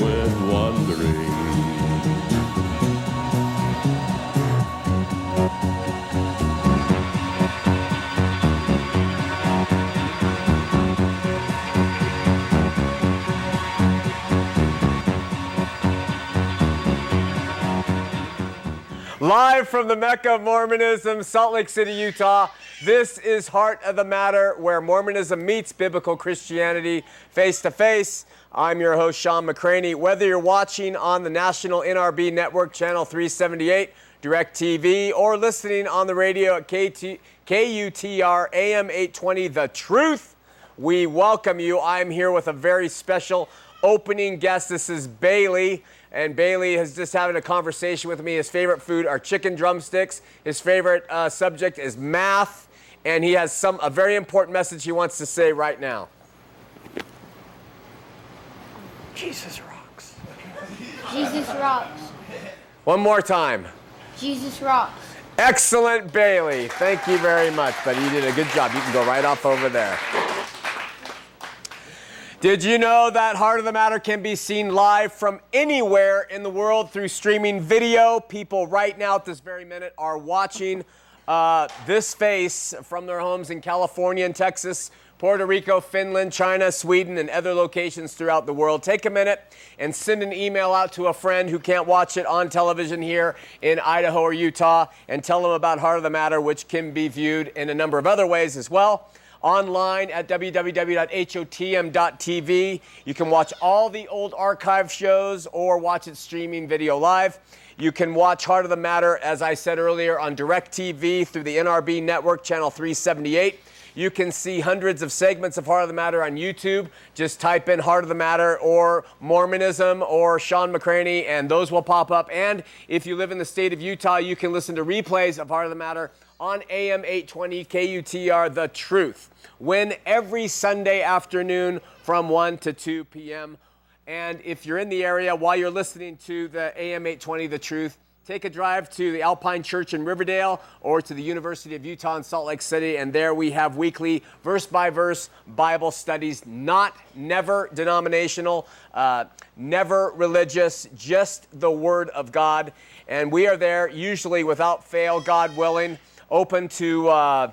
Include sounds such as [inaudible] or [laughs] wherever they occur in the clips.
Went wandering. Live from the Mecca of Mormonism, Salt Lake City, Utah. This is Heart of the Matter, where Mormonism meets biblical Christianity face to face. I'm your host, Shawn McCraney. Whether you're watching on the National NRB Network, Channel 378, DirecTV, or listening on the radio at KT, KUTR AM 820, The Truth, we welcome you. I'm here with a very special opening guest. This is Bailey. And Bailey is just having a conversation with me. His favorite food are chicken drumsticks. His favorite uh, subject is math. And he has some a very important message he wants to say right now. Jesus rocks. Jesus rocks. One more time. Jesus rocks. Excellent, Bailey. Thank you very much, buddy. You did a good job. You can go right off over there. Did you know that Heart of the Matter can be seen live from anywhere in the world through streaming video? People right now at this very minute are watching uh, this face from their homes in California and Texas, Puerto Rico, Finland, China, Sweden, and other locations throughout the world. Take a minute and send an email out to a friend who can't watch it on television here in Idaho or Utah and tell them about Heart of the Matter, which can be viewed in a number of other ways as well online at www.hotm.tv. You can watch all the old archive shows or watch it streaming video live. You can watch Heart of the Matter, as I said earlier, on DirecTV through the NRB network, channel 378. You can see hundreds of segments of Heart of the Matter on YouTube. Just type in Heart of the Matter or Mormonism or Shawn McCraney, and those will pop up. And if you live in the state of Utah, you can listen to replays of Heart of the Matter on AM 820 KUTR The Truth. When every Sunday afternoon from 1 to 2 p.m. And if you're in the area while you're listening to the AM 820 The Truth, take a drive to the Alpine Church in Riverdale or to the University of Utah in Salt Lake City, and there we have weekly verse by verse Bible studies, not never denominational, uh, never religious, just the Word of God. And we are there usually without fail, God willing, open to. Uh,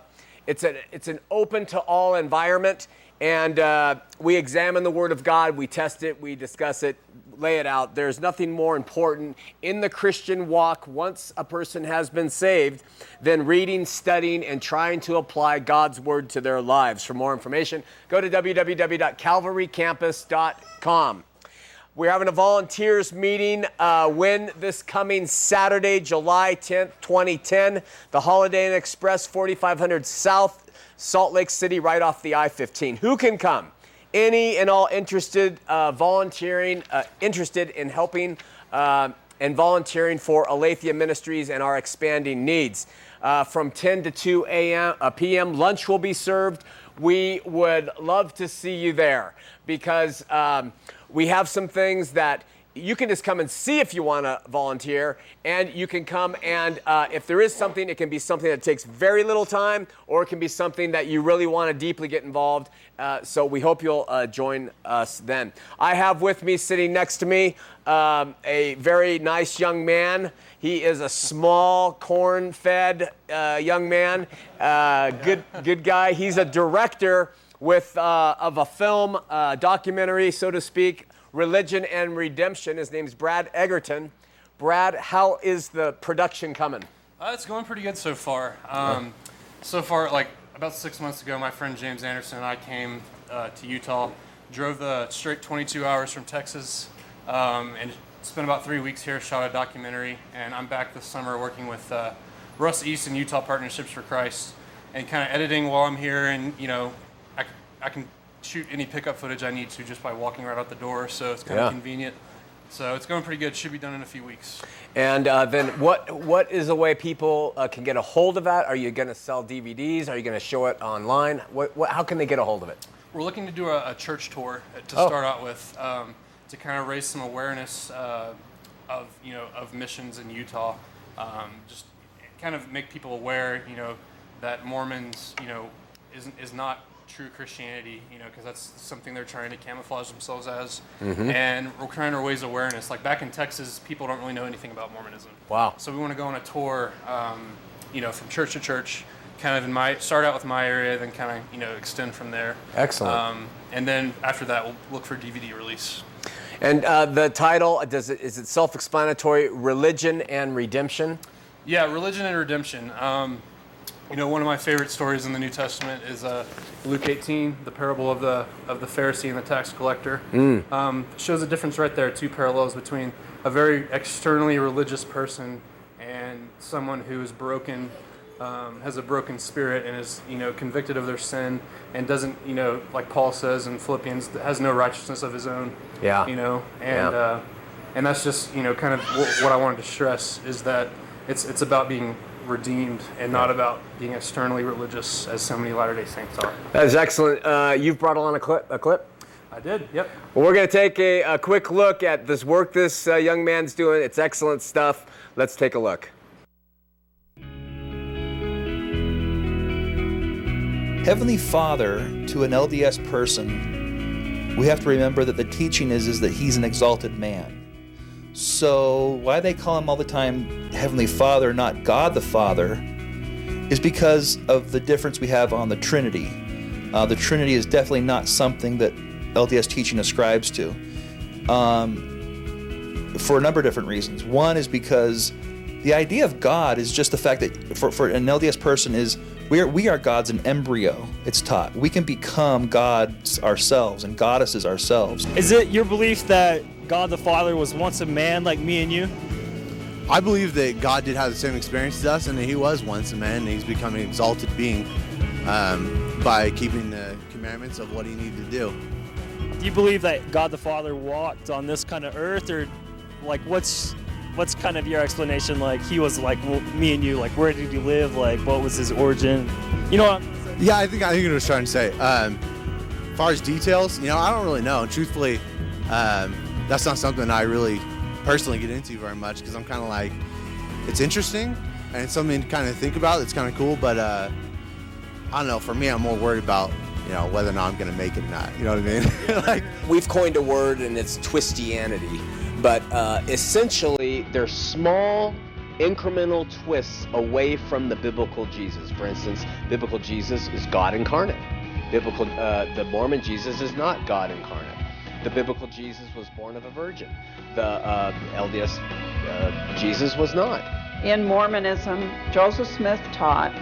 it's, a, it's an open to all environment, and uh, we examine the Word of God, we test it, we discuss it, lay it out. There's nothing more important in the Christian walk once a person has been saved than reading, studying, and trying to apply God's Word to their lives. For more information, go to www.calvarycampus.com. We're having a volunteers meeting uh, when this coming Saturday, July 10th, 2010. The Holiday Inn Express, 4500 South, Salt Lake City, right off the I 15. Who can come? Any and all interested, uh, volunteering, uh, interested in helping uh, and volunteering for Aletheia Ministries and our expanding needs. Uh, from 10 to 2 a.m. Uh, p.m., lunch will be served. We would love to see you there because. Um, we have some things that you can just come and see if you want to volunteer, and you can come and uh, if there is something, it can be something that takes very little time, or it can be something that you really want to deeply get involved. Uh, so we hope you'll uh, join us then. I have with me, sitting next to me, um, a very nice young man. He is a small, corn-fed uh, young man, uh, good, good guy. He's a director with uh, of a film documentary, so to speak, Religion and Redemption. His name's Brad Egerton. Brad, how is the production coming? Uh, it's going pretty good so far. Um, so far, like about six months ago, my friend James Anderson and I came uh, to Utah, drove the straight 22 hours from Texas, um, and spent about three weeks here, shot a documentary, and I'm back this summer working with uh, Russ East and Utah Partnerships for Christ, and kind of editing while I'm here, and you know I can shoot any pickup footage I need to just by walking right out the door, so it's kind Yeah. of convenient. So it's going pretty good. Should be done in a few weeks. And uh, then what what is a way people uh, can get a hold of that? Are you going to sell DVDs? Are you going to show it online? What, what, how can they get a hold of it? We're looking to do a, a church tour to Oh. start out with, um, to kind of raise some awareness uh, of you know of missions in Utah. Um, just kind of make people aware, you know, that Mormons, you know, is is not true Christianity, you know, because that's something they're trying to camouflage themselves as. Mm-hmm. And we're trying to raise awareness. Like back in Texas, people don't really know anything about Mormonism. Wow. So we want to go on a tour, um, you know, from church to church, kind of in my start out with my area, then kind of you know extend from there. Excellent. Um, and then after that, we'll look for DVD release. And uh, the title does it is it self-explanatory? Religion and redemption. Yeah, religion and redemption. Um, you know, one of my favorite stories in the New Testament is uh, Luke 18, the parable of the of the Pharisee and the tax collector. Um, shows a difference right there. Two parallels between a very externally religious person and someone who is broken, um, has a broken spirit, and is you know convicted of their sin and doesn't you know like Paul says in Philippians has no righteousness of his own. Yeah. You know, and Yeah. uh, and that's just you know kind of wh- what I wanted to stress is that it's it's about being redeemed and not about being externally religious as so many Latter Day Saints are. That is excellent. Uh, you've brought along a clip. A clip. I did. Yep. Well, we're going to take a, a quick look at this work this uh, young man's doing. It's excellent stuff. Let's take a look. Heavenly Father to an LDS person, we have to remember that the teaching is, is that he's an exalted man. So, why they call him all the time Heavenly Father, not God the Father, is because of the difference we have on the Trinity. Uh, the Trinity is definitely not something that LDS teaching ascribes to. Um, for a number of different reasons. One is because the idea of God is just the fact that for, for an LDS person is we are we are God's an embryo. It's taught we can become gods ourselves and goddesses ourselves. Is it your belief that God the Father was once a man like me and you? I believe that God did have the same experience as us, and that He was once a man, and He's becoming an exalted being um, by keeping the commandments of what He needed to do. Do you believe that God the Father walked on this kind of earth, or like what's what's kind of your explanation? Like he was like well, me and you. Like where did he live? Like what was his origin? You know what? I'm, Yeah, I think I think what I was trying to say. Um, as far as details, you know, I don't really know. Truthfully, um, that's not something I really personally get into very much because I'm kind of like, it's interesting and it's something to kind of think about. It's kind of cool, but uh, I don't know. For me, I'm more worried about you know whether or not I'm gonna make it or not. You know what I mean? [laughs] like, We've coined a word, and it's twistianity. But uh, essentially, they're small, incremental twists away from the biblical Jesus. For instance, biblical Jesus is God incarnate. Biblical, uh, the Mormon Jesus is not God incarnate. The biblical Jesus was born of a virgin. The uh, LDS uh, Jesus was not. In Mormonism, Joseph Smith taught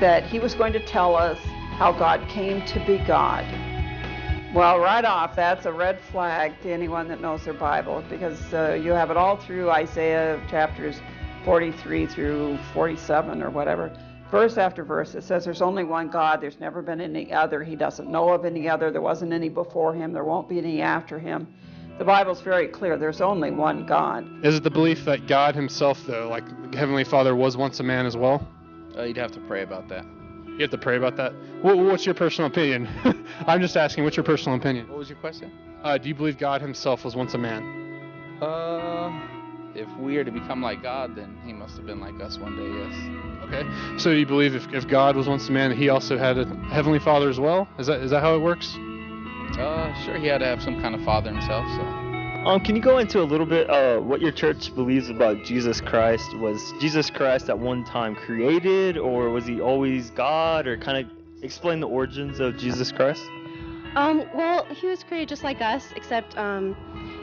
that he was going to tell us how God came to be God. Well, right off, that's a red flag to anyone that knows their Bible because uh, you have it all through Isaiah chapters 43 through 47 or whatever. Verse after verse, it says there's only one God, there's never been any other. He doesn't know of any other. There wasn't any before him, there won't be any after him. The Bible's very clear there's only one God. Is it the belief that God Himself, though, like Heavenly Father, was once a man as well? Uh, you'd have to pray about that. You have to pray about that. What, what's your personal opinion? [laughs] I'm just asking. What's your personal opinion? What was your question? Uh, do you believe God Himself was once a man? Uh, if we are to become like God, then He must have been like us one day. Yes. Okay. So you believe if, if God was once a man, that He also had a Heavenly Father as well? Is that is that how it works? Uh, sure, He had to have some kind of father Himself. So. um, can you go into a little bit uh, what your church believes about Jesus Christ? Was Jesus Christ at one time created, or was he always God? Or kind of explain the origins of Jesus Christ? Um, well, he was created just like us, except um,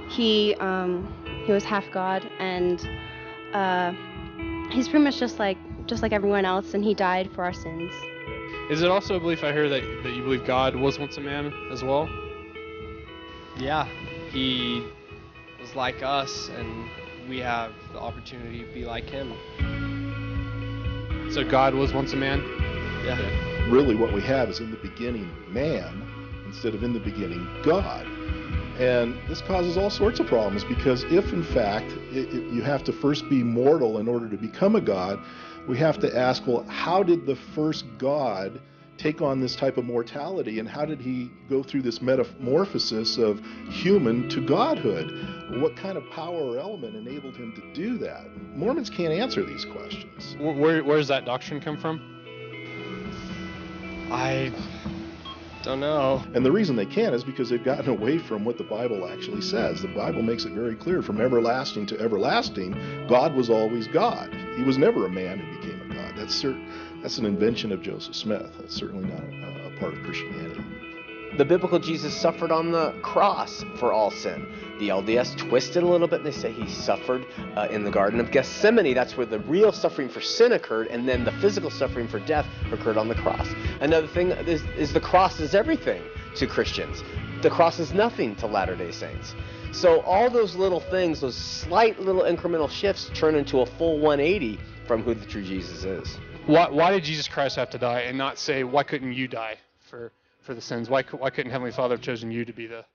he um, he was half God, and uh, he's pretty much just like just like everyone else, and he died for our sins. Is it also a belief I hear that, that you believe God was once a man as well? Yeah, he was like us, and we have the opportunity to be like him. So God was once a man? Yeah. Really, what we have is in the beginning man, instead of in the beginning, God. And this causes all sorts of problems because if, in fact, it, it, you have to first be mortal in order to become a God, we have to ask, well, how did the first God take on this type of mortality and how did he go through this metamorphosis of human to godhood? What kind of power or element enabled him to do that? Mormons can't answer these questions. Where, where does that doctrine come from? I don't know. And the reason they can't is because they've gotten [laughs] away from what the Bible actually says. The Bible makes it very clear from everlasting to everlasting, God was always God. He was never a man who became a God. That's certain. That's an invention of Joseph Smith. That's certainly not a, a part of Christianity. The biblical Jesus suffered on the cross for all sin. The LDS twisted a little bit and they say he suffered uh, in the Garden of Gethsemane. That's where the real suffering for sin occurred, and then the physical suffering for death occurred on the cross. Another thing is, is the cross is everything to Christians. The cross is nothing to Latter day Saints. So all those little things, those slight little incremental shifts, turn into a full 180 from who the true Jesus is. Why, why did Jesus Christ have to die and not say, why couldn't you die for, for the sins? Why, why couldn't Heavenly Father have chosen you to be the.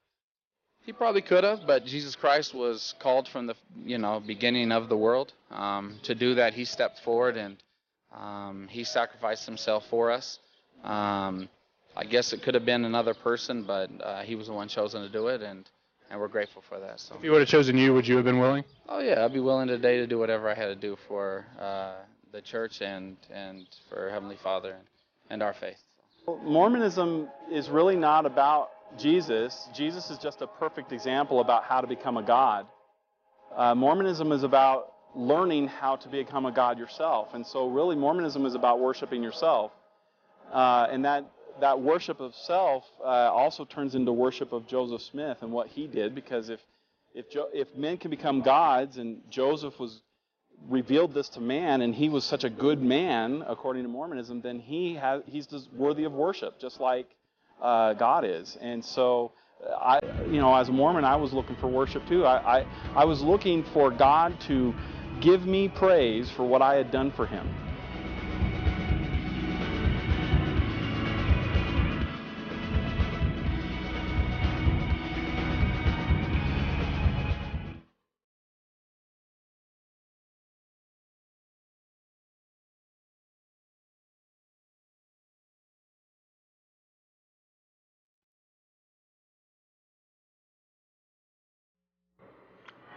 He probably could have, but Jesus Christ was called from the you know beginning of the world. Um, to do that, he stepped forward and um, he sacrificed himself for us. Um, I guess it could have been another person, but uh, he was the one chosen to do it, and and we're grateful for that. So. If he would have chosen you, would you have been willing? Oh yeah, I'd be willing today to do whatever I had to do for uh, the church and and for Heavenly Father and, and our faith. Mormonism is really not about Jesus. Jesus is just a perfect example about how to become a God. Uh, Mormonism is about learning how to become a God yourself, and so really Mormonism is about worshiping yourself, uh, and that that worship of self uh, also turns into worship of Joseph Smith and what he did, because if if jo- if men can become gods, and Joseph was revealed this to man, and he was such a good man according to Mormonism, then he has he's worthy of worship, just like uh, God is. And so, I you know, as a Mormon, I was looking for worship too. I, I I was looking for God to give me praise for what I had done for Him.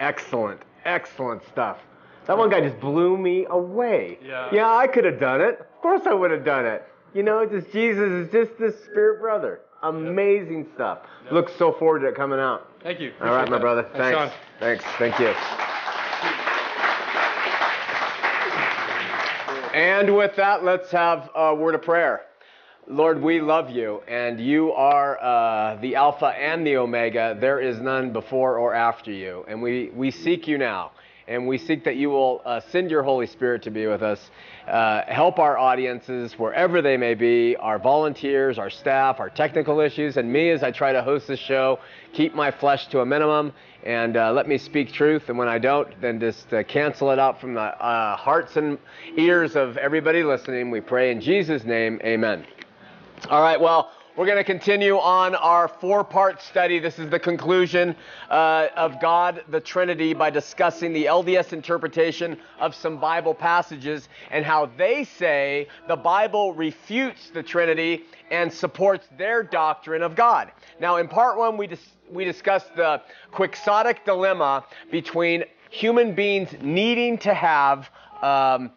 Excellent, excellent stuff. That one guy just blew me away. Yeah. Yeah, I could have done it. Of course I would have done it. You know, just Jesus is just this spirit brother. Amazing stuff. Look so forward to it coming out. Thank you. All right, my that. brother. Thanks, Thanks. Thanks. Thank you. And with that, let's have a word of prayer. Lord, we love you, and you are uh, the Alpha and the Omega. There is none before or after you. And we, we seek you now. And we seek that you will uh, send your Holy Spirit to be with us. Uh, help our audiences, wherever they may be, our volunteers, our staff, our technical issues, and me as I try to host this show. Keep my flesh to a minimum and uh, let me speak truth. And when I don't, then just uh, cancel it out from the uh, hearts and ears of everybody listening. We pray in Jesus' name, amen. All right, well, we're going to continue on our four part study. This is the conclusion uh, of God, the Trinity, by discussing the LDS interpretation of some Bible passages and how they say the Bible refutes the Trinity and supports their doctrine of God. Now, in part one, we, dis- we discussed the quixotic dilemma between human beings needing to have. Um,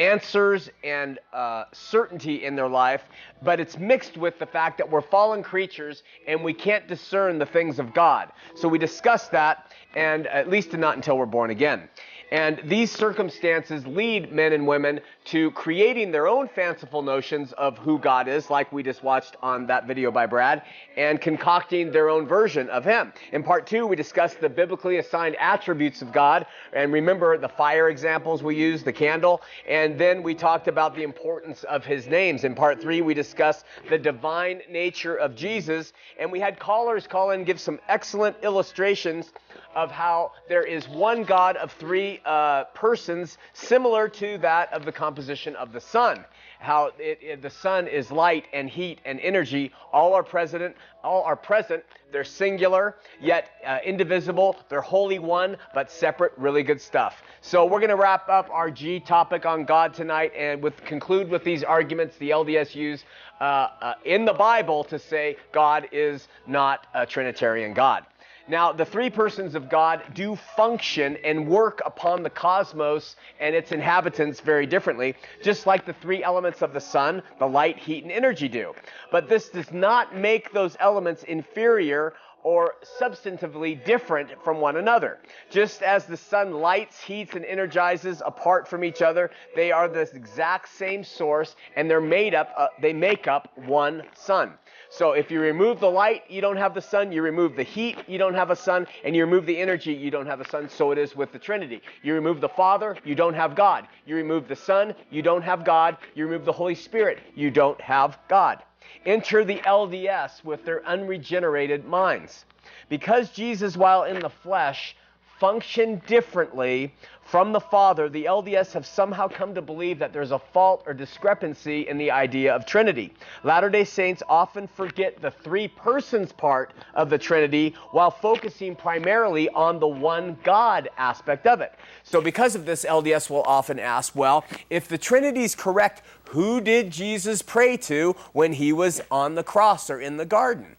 answers and uh, certainty in their life, but it's mixed with the fact that we're fallen creatures and we can't discern the things of God. So we discuss that, and at least not until we're born again. And these circumstances lead men and women to creating their own fanciful notions of who God is, like we just watched on that video by Brad, and concocting their own version of Him. In part two, we discussed the biblically assigned attributes of God, and remember the fire examples we used, the candle, and then we talked about the importance of His names. In part three, we discussed the divine nature of Jesus, and we had callers call in and give some excellent illustrations of how there is one God of three uh, persons, similar to that of the composition of the sun. how it, it- the sun is light and heat and energy. All are present. All are present. They're singular, yet uh, indivisible. They're wholly one, but separate. Really good stuff. So we're going to wrap up our G topic on God tonight, and with conclude with these arguments the LDS use uh, uh, in the Bible to say God is not a Trinitarian God. Now, the three persons of God do function and work upon the cosmos and its inhabitants very differently, just like the three elements of the sun, the light, heat, and energy do. But this does not make those elements inferior or substantively different from one another. Just as the sun lights, heats, and energizes apart from each other, they are the exact same source and they're made up, uh, they make up one sun. So if you remove the light, you don't have the sun. You remove the heat, you don't have a sun. And you remove the energy, you don't have a sun. So it is with the Trinity. You remove the Father, you don't have God. You remove the Son, you don't have God. You remove the Holy Spirit, you don't have God. Enter the LDS with their unregenerated minds. Because Jesus, while in the flesh, functioned differently from the Father, the LDS have somehow come to believe that there's a fault or discrepancy in the idea of Trinity. Latter day Saints often forget the three persons part of the Trinity while focusing primarily on the one God aspect of it. So, because of this, LDS will often ask, well, if the Trinity is correct, who did Jesus pray to when he was on the cross or in the garden?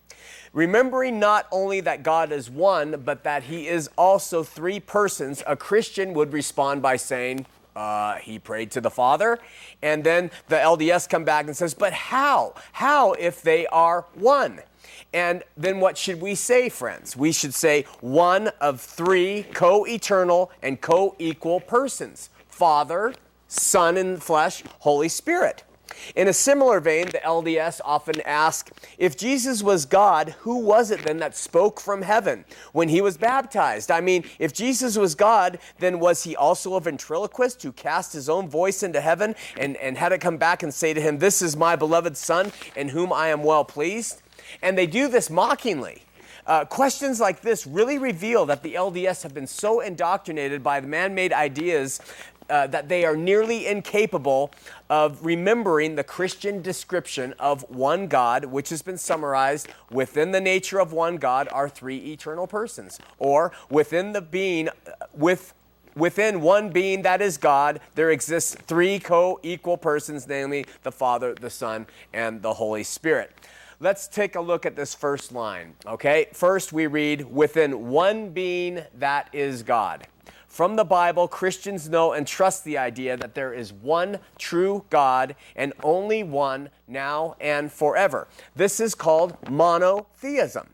Remembering not only that God is one, but that he is also three persons, a Christian would respond by saying, uh, he prayed to the Father. And then the LDS come back and says, but how? How if they are one? And then what should we say, friends? We should say one of three co eternal and co equal persons Father, Son in the flesh, Holy Spirit. In a similar vein, the LDS often ask if Jesus was God, who was it then that spoke from heaven when he was baptized? I mean, if Jesus was God, then was he also a ventriloquist who cast his own voice into heaven and, and had it come back and say to him, This is my beloved Son in whom I am well pleased? And they do this mockingly. Uh, questions like this really reveal that the LDS have been so indoctrinated by the man made ideas uh, that they are nearly incapable of remembering the Christian description of one God, which has been summarized within the nature of one God are three eternal persons, or within the being, uh, with within one being that is God, there exists three co equal persons, namely the Father, the Son, and the Holy Spirit. Let's take a look at this first line, okay? First, we read, within one being that is God. From the Bible, Christians know and trust the idea that there is one true God and only one now and forever. This is called monotheism.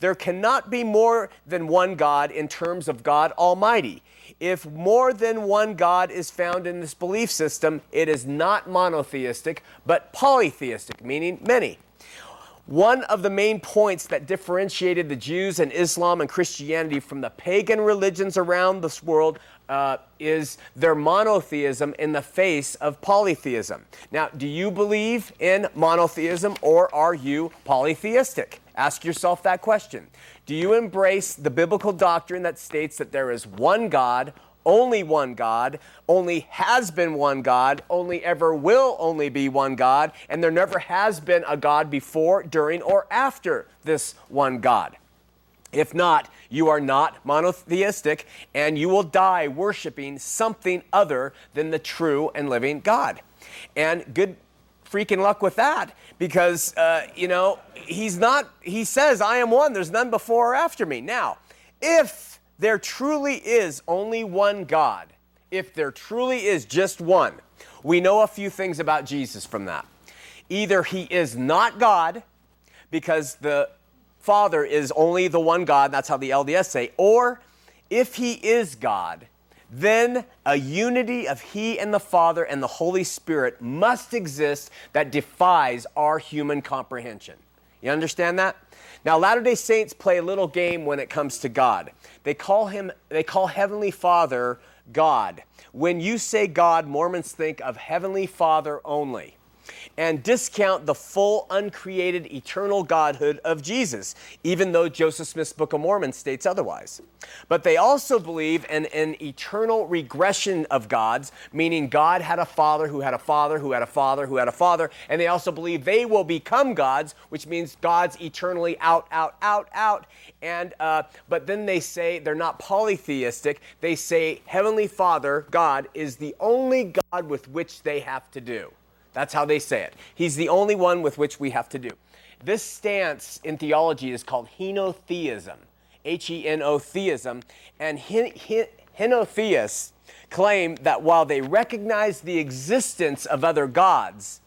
There cannot be more than one God in terms of God Almighty. If more than one God is found in this belief system, it is not monotheistic, but polytheistic, meaning many. One of the main points that differentiated the Jews and Islam and Christianity from the pagan religions around this world uh, is their monotheism in the face of polytheism. Now, do you believe in monotheism or are you polytheistic? Ask yourself that question. Do you embrace the biblical doctrine that states that there is one God, only one God, only has been one God, only ever will only be one God, and there never has been a God before, during, or after this one God. If not, you are not monotheistic and you will die worshiping something other than the true and living God. And good freaking luck with that because, uh, you know, he's not, he says, I am one, there's none before or after me. Now, if there truly is only one God, if there truly is just one, we know a few things about Jesus from that. Either he is not God, because the Father is only the one God, that's how the LDS say, or if he is God, then a unity of He and the Father and the Holy Spirit must exist that defies our human comprehension. You understand that? Now, Latter day Saints play a little game when it comes to God. They call Him, they call Heavenly Father God. When you say God, Mormons think of Heavenly Father only. And discount the full, uncreated, eternal godhood of Jesus, even though Joseph Smith's Book of Mormon states otherwise. But they also believe in an eternal regression of gods, meaning God had a father who had a father who had a father who had a father, and they also believe they will become gods, which means God's eternally out, out, out, out. And uh, but then they say they're not polytheistic. They say Heavenly Father, God, is the only God with which they have to do. That's how they say it. He's the only one with which we have to do. This stance in theology is called henotheism, H E N O theism, and hen- hen- henotheists claim that while they recognize the existence of other gods,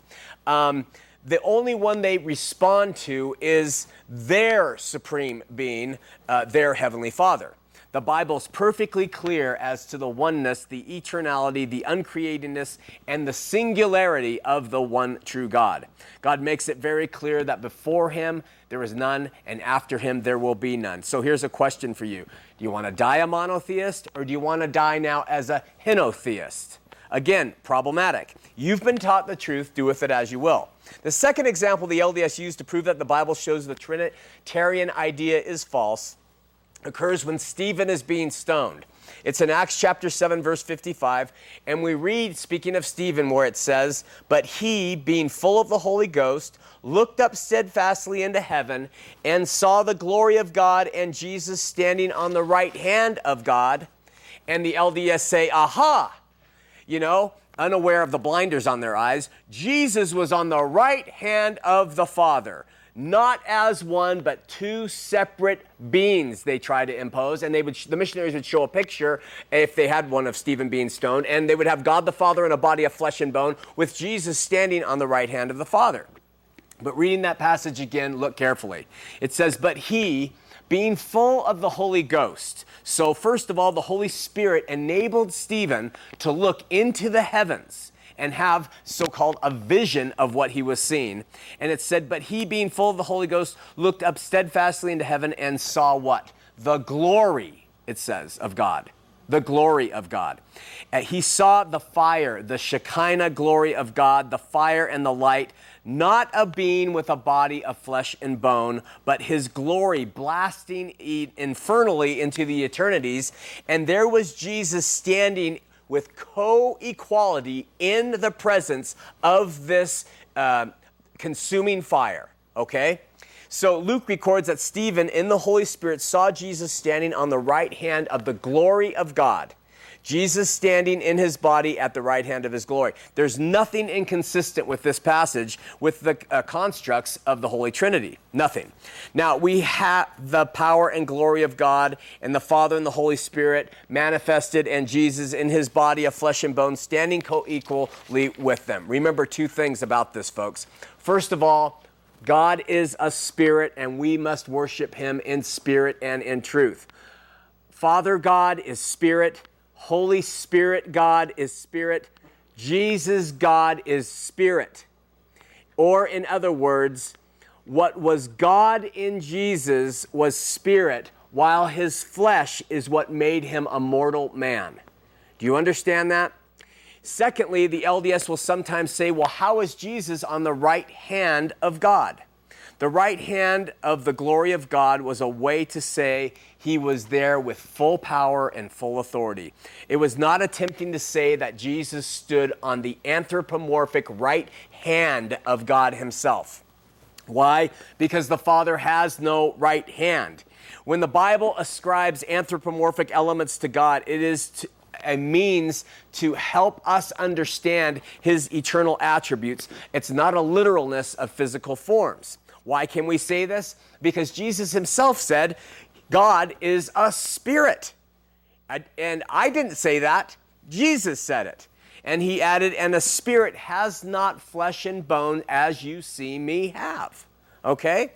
um, the only one they respond to is their supreme being, uh, their heavenly Father. The Bible's perfectly clear as to the oneness, the eternality, the uncreatedness, and the singularity of the one true God. God makes it very clear that before Him there is none, and after Him there will be none. So here's a question for you Do you want to die a monotheist, or do you want to die now as a henotheist? Again, problematic. You've been taught the truth, do with it as you will. The second example the LDS used to prove that the Bible shows the Trinitarian idea is false occurs when Stephen is being stoned. It's in Acts chapter 7, verse 55. And we read, speaking of Stephen, where it says, But he, being full of the Holy Ghost, looked up steadfastly into heaven and saw the glory of God and Jesus standing on the right hand of God. And the LDS say, Aha! You know, unaware of the blinders on their eyes, Jesus was on the right hand of the Father not as one, but two separate beings they try to impose. And they would, the missionaries would show a picture, if they had one of Stephen being stoned, and they would have God the Father in a body of flesh and bone, with Jesus standing on the right hand of the Father. But reading that passage again, look carefully. It says, But he, being full of the Holy Ghost. So, first of all, the Holy Spirit enabled Stephen to look into the heavens and have so called a vision of what he was seeing. And it said, But he, being full of the Holy Ghost, looked up steadfastly into heaven and saw what? The glory, it says, of God. The glory of God. He saw the fire, the Shekinah glory of God, the fire and the light, not a being with a body of flesh and bone, but his glory blasting infernally into the eternities. And there was Jesus standing with co equality in the presence of this uh, consuming fire. Okay? So Luke records that Stephen in the Holy Spirit saw Jesus standing on the right hand of the glory of God. Jesus standing in his body at the right hand of his glory. There's nothing inconsistent with this passage with the uh, constructs of the Holy Trinity. Nothing. Now, we have the power and glory of God and the Father and the Holy Spirit manifested and Jesus in his body of flesh and bone standing co equally with them. Remember two things about this, folks. First of all, God is a spirit and we must worship him in spirit and in truth. Father God is spirit. Holy Spirit God is spirit. Jesus God is spirit. Or, in other words, what was God in Jesus was spirit, while his flesh is what made him a mortal man. Do you understand that? Secondly, the LDS will sometimes say, well, how is Jesus on the right hand of God? The right hand of the glory of God was a way to say he was there with full power and full authority. It was not attempting to say that Jesus stood on the anthropomorphic right hand of God himself. Why? Because the Father has no right hand. When the Bible ascribes anthropomorphic elements to God, it is to, a means to help us understand his eternal attributes. It's not a literalness of physical forms. Why can we say this? Because Jesus himself said, God is a spirit. And I didn't say that, Jesus said it. And he added, and a spirit has not flesh and bone as you see me have. Okay?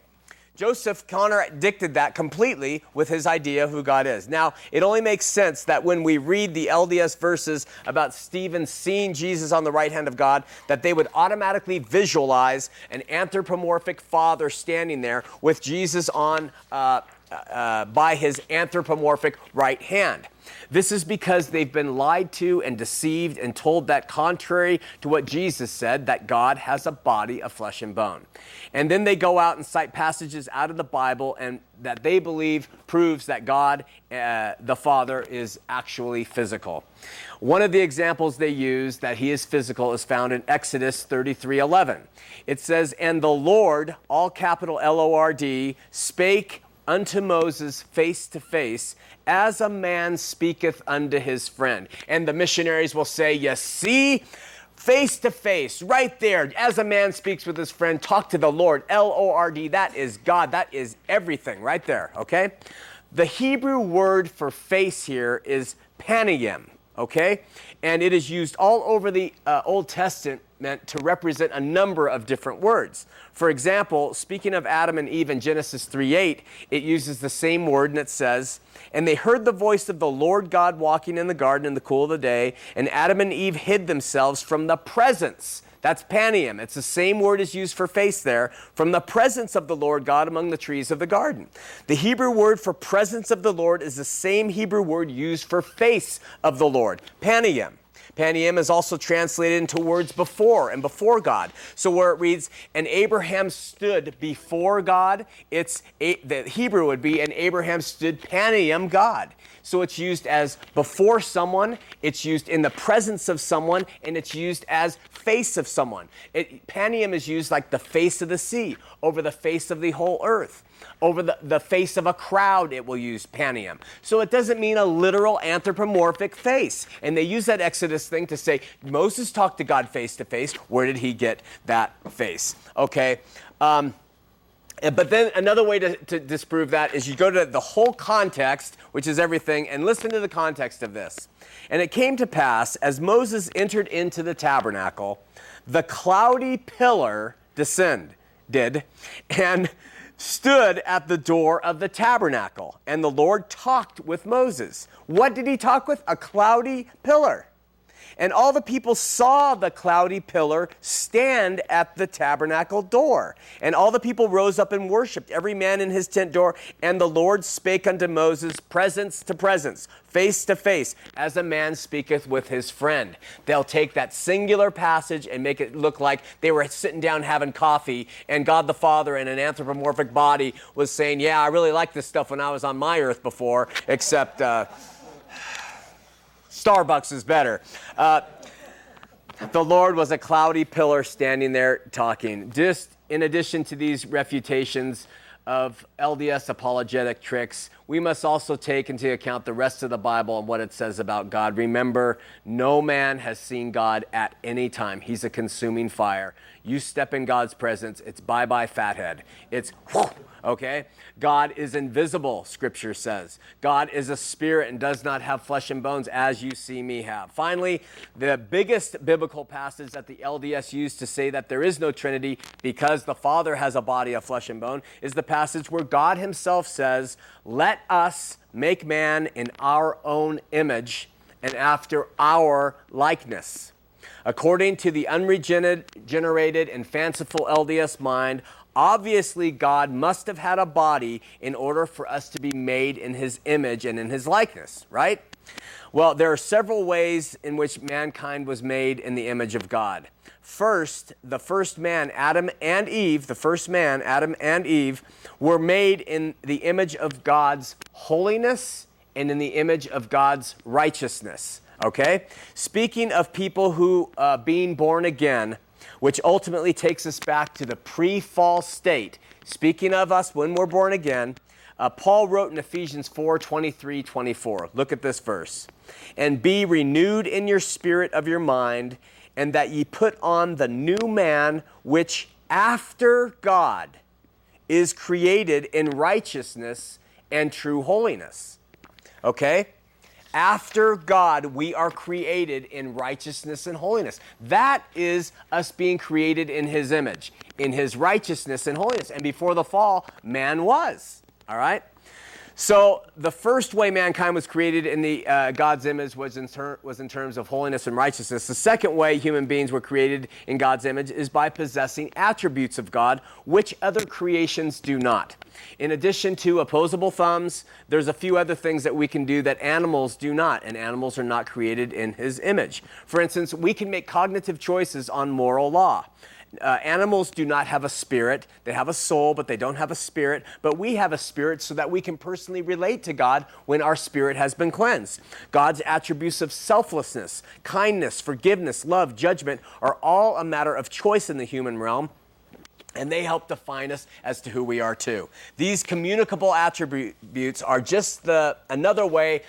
Joseph contradicted that completely with his idea of who God is. Now, it only makes sense that when we read the LDS verses about Stephen seeing Jesus on the right hand of God, that they would automatically visualize an anthropomorphic father standing there with Jesus on uh, uh, by his anthropomorphic right hand. This is because they've been lied to and deceived and told that contrary to what Jesus said, that God has a body of flesh and bone. And then they go out and cite passages out of the Bible and that they believe proves that God, uh, the Father, is actually physical. One of the examples they use that he is physical is found in Exodus 33:11. It says, "And the Lord, all capital L O R D, spake unto Moses face to face, as a man speaketh unto his friend. And the missionaries will say, You see, face to face, right there, as a man speaks with his friend, talk to the Lord. L O R D, that is God, that is everything right there, okay? The Hebrew word for face here is panium, okay? And it is used all over the uh, Old Testament meant to represent a number of different words. For example, speaking of Adam and Eve in Genesis 3:8, it uses the same word and it says, "And they heard the voice of the Lord God walking in the garden in the cool of the day, and Adam and Eve hid themselves from the presence that's panium. It's the same word as used for face there, from the presence of the Lord God among the trees of the garden. The Hebrew word for presence of the Lord is the same Hebrew word used for face of the Lord, panium. Panium is also translated into words before and before God. So where it reads, and Abraham stood before God, it's the Hebrew would be, and Abraham stood panium God. So it's used as before someone, it's used in the presence of someone, and it's used as face of someone. It, is used like the face of the sea, over the face of the whole earth. Over the, the face of a crowd, it will use panium. So it doesn't mean a literal anthropomorphic face. And they use that Exodus thing to say Moses talked to God face to face. Where did he get that face? Okay. Um, but then another way to, to, disprove that is you go to the whole context, which is everything, and listen to the context of this. And it came to pass, as Moses entered into the tabernacle, the cloudy pillar descended, did, and stood at the door of the tabernacle, and the Lord talked with Moses. What did he talk with? A cloudy pillar. And all the people saw the cloudy pillar stand at the tabernacle door. And all the people rose up and worshiped, every man in his tent door. And the Lord spake unto Moses, presence to presence, face to face, as a man speaketh with his friend. They'll take that singular passage and make it look like they were sitting down having coffee, and God the Father in an anthropomorphic body was saying, Yeah, I really liked this stuff when I was on my earth before, except. Uh, Starbucks is better. Uh, the Lord was a cloudy pillar standing there talking. Just in addition to these refutations of LDS apologetic tricks, we must also take into account the rest of the Bible and what it says about God. Remember, no man has seen God at any time. He's a consuming fire. You step in God's presence, it's bye bye, fathead. It's okay? God is invisible, scripture says. God is a spirit and does not have flesh and bones as you see me have. Finally, the biggest biblical passage that the LDS used to say that there is no Trinity because the Father has a body of flesh and bone is the passage where God Himself says, Let us make man in our own image and after our likeness. According to the unregenerated and fanciful LDS mind, Obviously, God must have had a body in order for us to be made in his image and in his likeness, right? Well, there are several ways in which mankind was made in the image of God. First, the first man, Adam and Eve, the first man, Adam and Eve, were made in the image of God's holiness and in the image of God's righteousness. Okay? Speaking of people who, uh, being born again, which ultimately takes us back to the pre fall state. Speaking of us when we're born again, uh, Paul wrote in Ephesians 4 23 24. Look at this verse. And be renewed in your spirit of your mind, and that ye put on the new man, which after God is created in righteousness and true holiness. Okay? after God, we are created in righteousness and holiness. That is us being created in His image, in His righteousness and holiness. And before the fall, man was. All right? So the first way mankind was created in the uh, God's image was in, ter- was in terms of holiness and righteousness. The second way human beings were created in God's image is by possessing attributes of God, which other creations do not. In addition to opposable thumbs, there's a few other things that we can do that animals do not, and animals are not created in his image. For instance, we can make cognitive choices on moral law. Uh, animals do not have a spirit. They have a soul, but they don't have a spirit. But we have a spirit so that we can personally relate to God when our spirit has been cleansed. God's attributes of selflessness, kindness, forgiveness, love, judgment are all a matter of choice in the human realm and they help define us as to who we are too. These communicable attributes are just the another way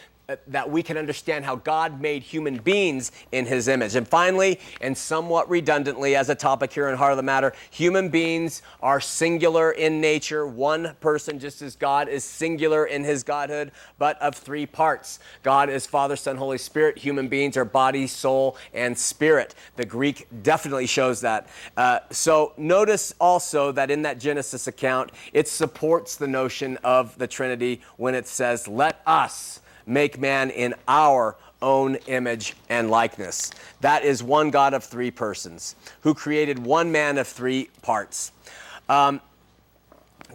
that we can understand how God made human beings in his image. And finally, and somewhat redundantly as a topic here in Heart of the Matter, human beings are singular in nature, one person, just as God is singular in his godhood, but of three parts. God is Father, Son, Holy Spirit. Human beings are body, soul, and spirit. The Greek definitely shows that. Uh, so notice also that in that Genesis account, it supports the notion of the Trinity when it says, Let us make man in our own image and likeness. That is one God of three persons who created one man of three parts. Um,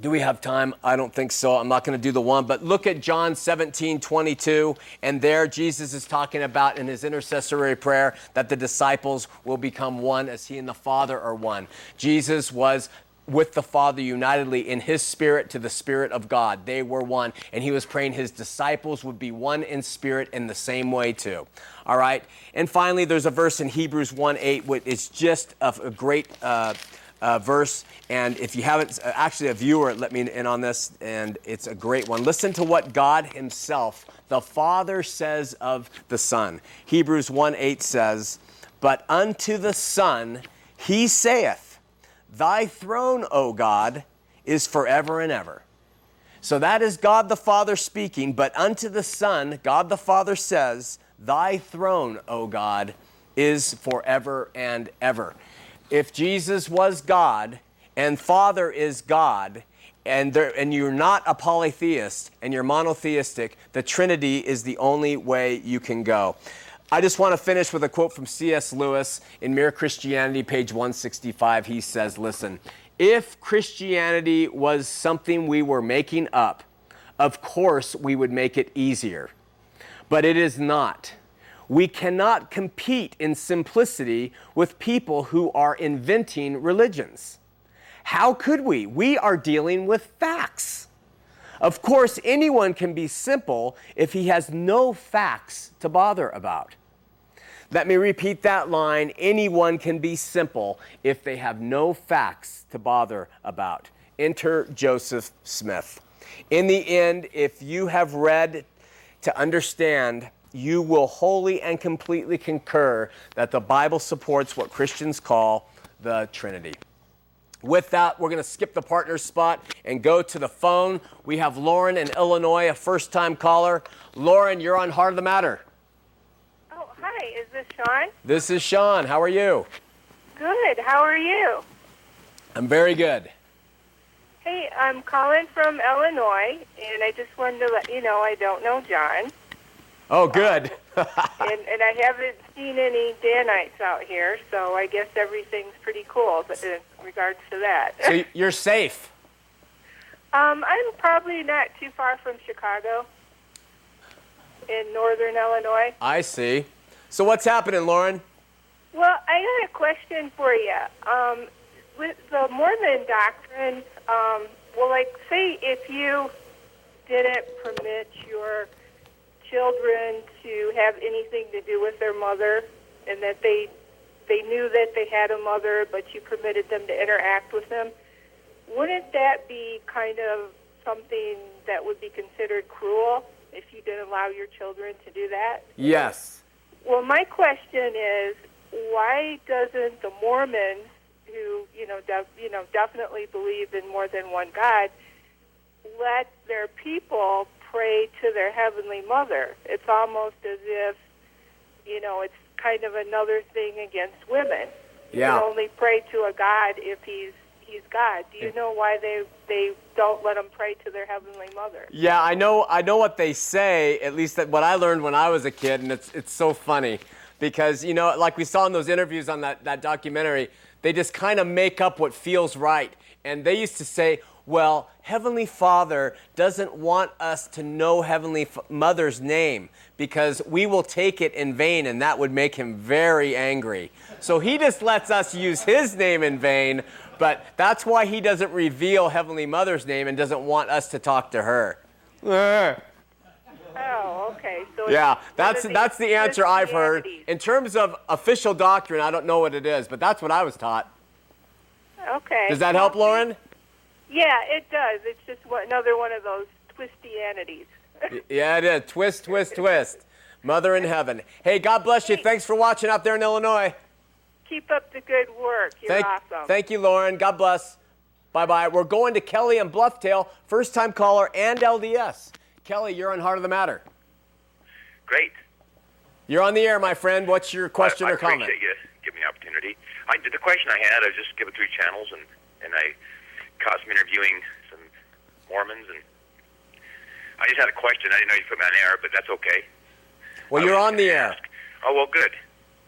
do we have time? I don't think so. I'm not going to do the one, but look at John 17, 22. And there, Jesus is talking about in his intercessory prayer that the disciples will become one as he and the Father are one. Jesus was with the Father unitedly in his spirit to the Spirit of God. They were one. And he was praying his disciples would be one in spirit in the same way, too. All right. And finally, there's a verse in Hebrews 1 8, which is just a, a great. Uh, uh, verse. And if you haven't, actually, a viewer, let me in on this, and it's a great one. Listen to what God Himself, the Father, says of the Son. Hebrews 1 8 says, But unto the Son He saith, Thy throne, O God, is forever and ever. So that is God the Father speaking, but unto the Son, God the Father says, Thy throne, O God, is forever and ever. If Jesus was God and Father is God, and, there, and you're not a polytheist and you're monotheistic, the Trinity is the only way you can go. I just want to finish with a quote from C.S. Lewis in Mere Christianity, page 165. He says, Listen, if Christianity was something we were making up, of course we would make it easier. But it is not. We cannot compete in simplicity with people who are inventing religions. How could we? We are dealing with facts. Of course, anyone can be simple if he has no facts to bother about. Let me repeat that line. Anyone can be simple if they have no facts to bother about. Enter Joseph Smith. In the end, if you have read to understand, you will wholly and completely concur that the Bible supports what Christians call the Trinity. With that, we're going to skip the partner spot and go to the phone. We have Lauren in Illinois, a first time caller. Lauren, you're on Heart of the Matter. Hi, is this Shawn? This is Shawn. How are you? Good. How are you? I'm very good. Hey, I'm calling from Illinois, and I just wanted to let you know I don't know John. Oh, good. and, and I haven't seen any Danites out here, so I guess everything's pretty cool in regards to that. so you're safe? Um, I'm probably not too far from Chicago in northern Illinois. I see. So what's happening, Lauren? Well, I got a question for you. Um, with the Mormon doctrine, um, well, like, say if you didn't permit your children to have anything to do with their mother, and that they they knew that they had a mother, but you permitted them to interact with them, wouldn't that be kind of something that would be considered cruel if you didn't allow your children to do that? Yes. Well, my question is, why doesn't the Mormons, who you know, def- you know, definitely believe in more than one God, let their people pray to their heavenly Mother? It's almost as if, you know, it's kind of another thing against women. Yeah. You can only pray to a God if he's he's God. Do you know why they they don't let them pray to their heavenly mother? Yeah, I know. I know what they say. At least that what I learned when I was a kid, and it's it's so funny because you know, like we saw in those interviews on that that documentary, they just kind of make up what feels right. And they used to say, Well, Heavenly Father doesn't want us to know Heavenly F- Mother's name because we will take it in vain and that would make him very angry. So he just lets us use his name in vain, but that's why he doesn't reveal Heavenly Mother's name and doesn't want us to talk to her. Eh. Oh, okay. So Yeah, that's one of that's the answer I've heard. In terms of official doctrine, I don't know what it is, but that's what I was taught. Okay. Does that help, Lauren? Yeah, it does. It's just one, another one of those twistianities. Y- Yeah, it is. Twist, twist, twist. Mother in heaven. Hey, God bless you. Thanks for watching out there in Illinois. Keep up the good work. You're Thank, awesome. Thank you, Lauren. God bless. Bye bye. We're going to Kelly and Bluffdale, first time caller and LDS. Kelly, you're on Heart of the Matter. Great. You're on the air, my friend. What's your question I, I or comment? appreciate you giving me the opportunity. I did the question I had. I was just given three channels, and and I caught some interviewing some Mormons, and I just had a question. I didn't know you put me on air, but that's okay. Well, you're on the air. Oh well, good.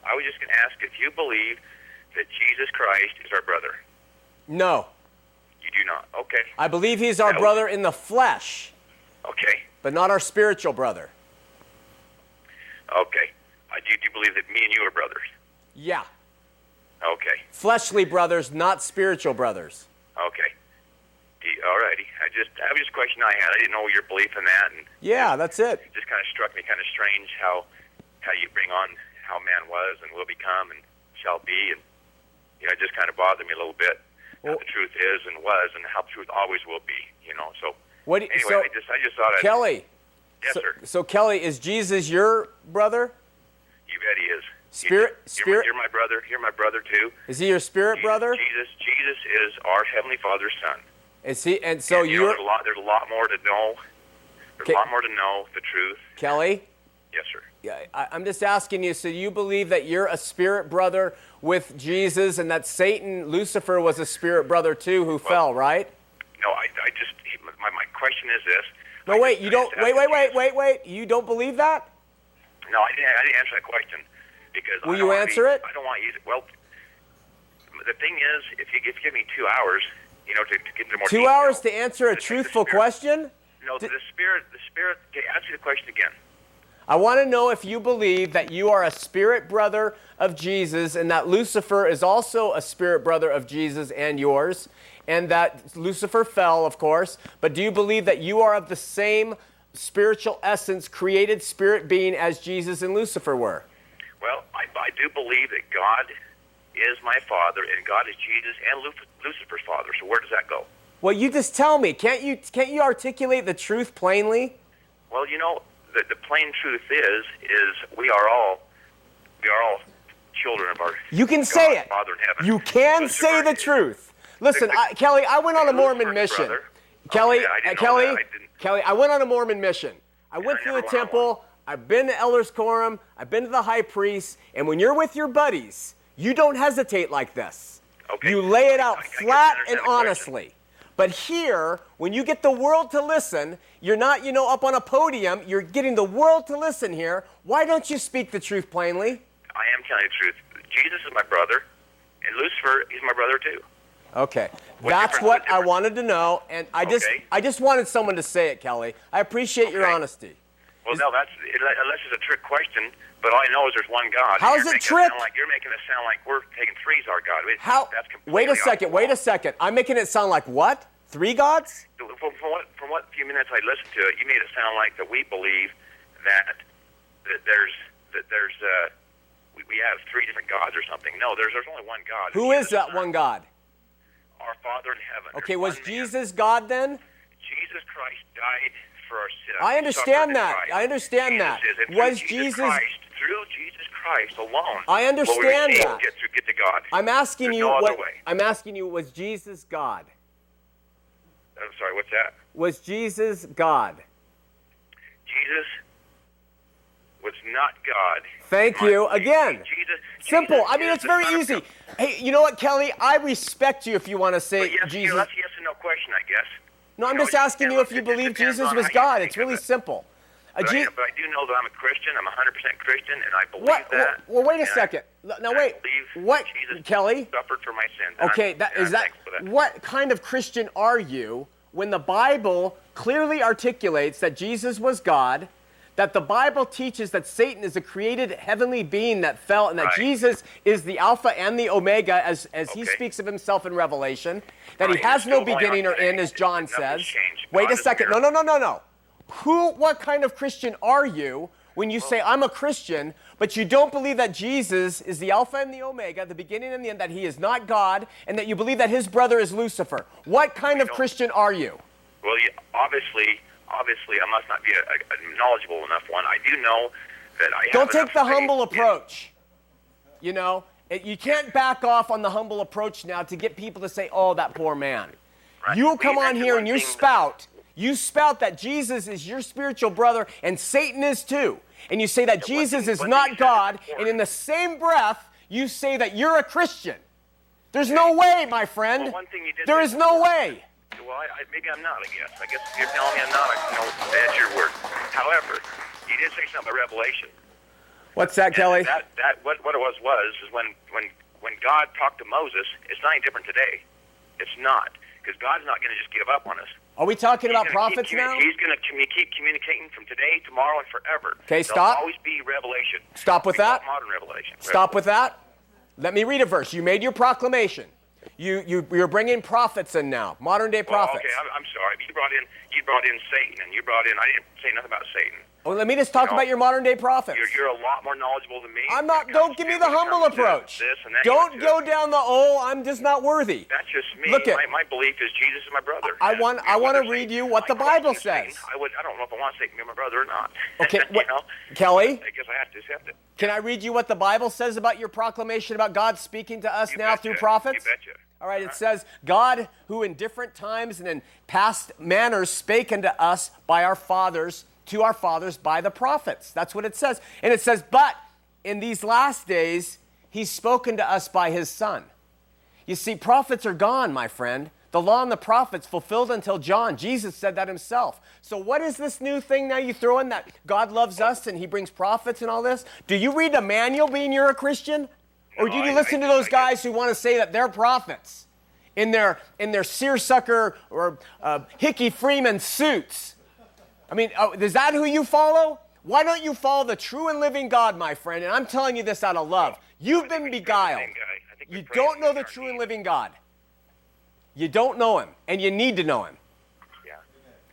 I was just going to ask if you believe that Jesus Christ is our brother. No. You do not. Okay. I believe he's our was- brother in the flesh, Okay. but not our spiritual brother. Okay. I do, do believe that me and you are brothers. Yeah. Okay. Fleshly brothers, not spiritual brothers. Okay. All righty. I just that was just a question I had. I didn't know your belief in that, and Yeah, that's it. it just kind of struck me kind of strange how how you bring on how man was and will become and shall be, and you know, it just kind of bothered me a little bit how the truth is and was, and how the truth always will be. You know, so What do you- anyway, so- I just I just thought I'd, Kelly. Yes, so, sir. so Kelly, is Jesus your brother? You bet he is. Spirit, You're, spirit. my, you're my brother. You're my brother too. Is he your spirit brother? Jesus, Jesus is our heavenly Father's son. Is he? And so and, you know, you're there's a lot. There's a lot more to know. There's Okay. a lot more to know. The truth. Kelly. Yes, sir. I, I'm just asking you. So you believe that you're a spirit brother with Jesus, and that Satan, Lucifer, was a spirit brother too, who fell, right? No, I, I just my, my question is this. No, wait. You don't. Wait, wait, wait, wait, wait. You don't believe that? No, I didn't. I didn't answer that question because Will I you answer be, it? I don't want you. To, well, the thing is, if you, if you give me two hours, you know, to, to get into more Two detail, hours to answer a truthful question? No, the spirit. The spirit. Okay, answer the question again. I want to know if you believe that you are a spirit brother of Jesus and that Lucifer is also a spirit brother of Jesus and yours, and that Lucifer fell, of course. But do you believe that you are of the same spiritual essence, created spirit being as Jesus and Lucifer were? Well, I, I do believe that God is my Father, and God is Jesus and Luc- Lucifer's Father. So where does that go? Well, you just tell me. Can't you can't you articulate the truth plainly? Well, you know, the, the plain truth is, is we are all, we are all children of our You can God, say it. Father in heaven. You can say the truth. Listen, I, Kelly, I went on a Mormon mission. Kelly, Okay, I didn't uh, know Kelly. I Kelly, I went on a Mormon mission. I went through the temple. I've been to Elders Quorum. I've been to the high priest. And when you're with your buddies, you don't hesitate like this. okay. You lay it out flat and honestly. But here, when you get the world to listen, you're not, you know, up on a podium. You're getting the world to listen here. Why don't you speak the truth plainly? I am telling the truth. Jesus is my brother, and Lucifer is my brother too. Okay, What that's what I wanted to know, and I just, I just wanted someone to say it, Kelly. I appreciate your honesty. Well, no, that's unless it's a trick question. But all I know is there's one God. How's it trick? sound like, you're making it sound like we're taking three's our God. It- How? That's completely Wait a second. Wait a second. I'm making it sound like what? Three gods? From, from what from what few minutes I listened to it, you made it sound like that we believe that that there's that there's uh we, we have three different gods or something. No, there's there's only one God. Who is that one God? Our Father in heaven. Okay, was Jesus God then? Jesus Christ died for our sins. I understand that. I understand Jesus that. is, Was Jesus? Christ, through Jesus Christ alone? I understand that. Get to get to God. I'm asking There's you no what? way. I'm asking you. Was Jesus God? I'm sorry. What's that? Was Jesus God? Jesus was not God. Thank you again. Jesus. Simple. Jesus I mean, it's very easy. Hey, you know what, Kelly? I respect you if you want to say yes, you know, Jesus. that's a yes or no question, I guess. No, I'm You know, just it asking you if you believe Jesus was God. It's really it. simple. But, Je- I, but I do know that I'm a Christian. I'm 100% Christian, and I believe What? that. Well, wait a I- second. L- Now wait. What, Jesus Kelly? suffered for my sins. Okay, I'm- that is that. that. What kind of Christian are you when the Bible clearly articulates that Jesus was God? That the Bible teaches that Satan is a created heavenly being that fell, and that Right. Jesus is the Alpha and the Omega, as, as he speaks of himself in Revelation. That he has no beginning or end, as John says. changed. Wait God a second. No, no, no, no, no. Who? What kind of Christian are you when you say I'm a Christian, but you don't believe that Jesus is the Alpha and the Omega, the beginning and the end, that He is not God, and that you believe that His brother is Lucifer? What kind of Christian are you? Well, you, obviously, obviously, I must not be a, a, knowledgeable enough one. I do know that I Don't take the humble in- approach. You know, you can't back off on the humble approach now to get people to say, "Oh, that poor man." You come on here and you spout, you spout that Jesus is your spiritual brother and Satan is too, and you say that Jesus is not God, and in the same breath you say that you're a Christian. There's no way, my friend. Well, one thing you did There no way. Well, I, I, maybe I'm not. I guess. I guess if you're telling me I'm not. I, you know, that's your word. However, you did say something about Revelation. What's that, Kelly? That that what what it was was is when when when God talked to Moses, it's not any different today. It's not because God's not going to just give up on us. Are we talking about He's gonna prophets keep, now? He's going to commu- keep communicating from today, tomorrow, and forever. Okay, There'll stop. always be revelation. Stop with that. Modern revelation. Stop with that. Let me read a verse. You made your proclamation. You, you, you're bringing prophets in now, modern day Well, oh, prophets. okay, I'm, I'm sorry. You brought in you brought in Satan, and you brought in. I didn't say nothing about Satan. Well, let me just talk You know, about your modern day prophets. You're, you're a lot more knowledgeable than me. I'm not. Don't give me the humble approach. This and that. Don't go down the oh, I'm just not worthy. That's just me. Look at- my, my belief is Jesus is my brother. I And, want. I want to read you what the Bible says. I would. I don't know if I want to be my brother or not. Okay, [laughs] what- know, Kelly, I guess I have to accept it. can I read you what the Bible says about your proclamation about God speaking to us You now betcha. through prophets? You betcha. All right, it says, God, who in different times and in past manners spake unto us by our fathers, to our fathers by the prophets. That's what it says. And it says, but in these last days, he's spoken to us by his son. You see, prophets are gone, my friend. The law and the prophets fulfilled until John. Jesus said that himself. So, what is this new thing now you throw in that God loves us and he brings prophets and all this? Do you read the manual being you're a Christian? Or do you listen to those guys who want to say that they're prophets in their, in their seersucker or uh, Hickey Freeman suits? I mean, oh, is that who you follow? Why don't you follow the true and living God, my friend? And I'm telling you this out of love. You've been beguiled. You don't know the true and living God. You don't know him, and you need to know him. Yeah.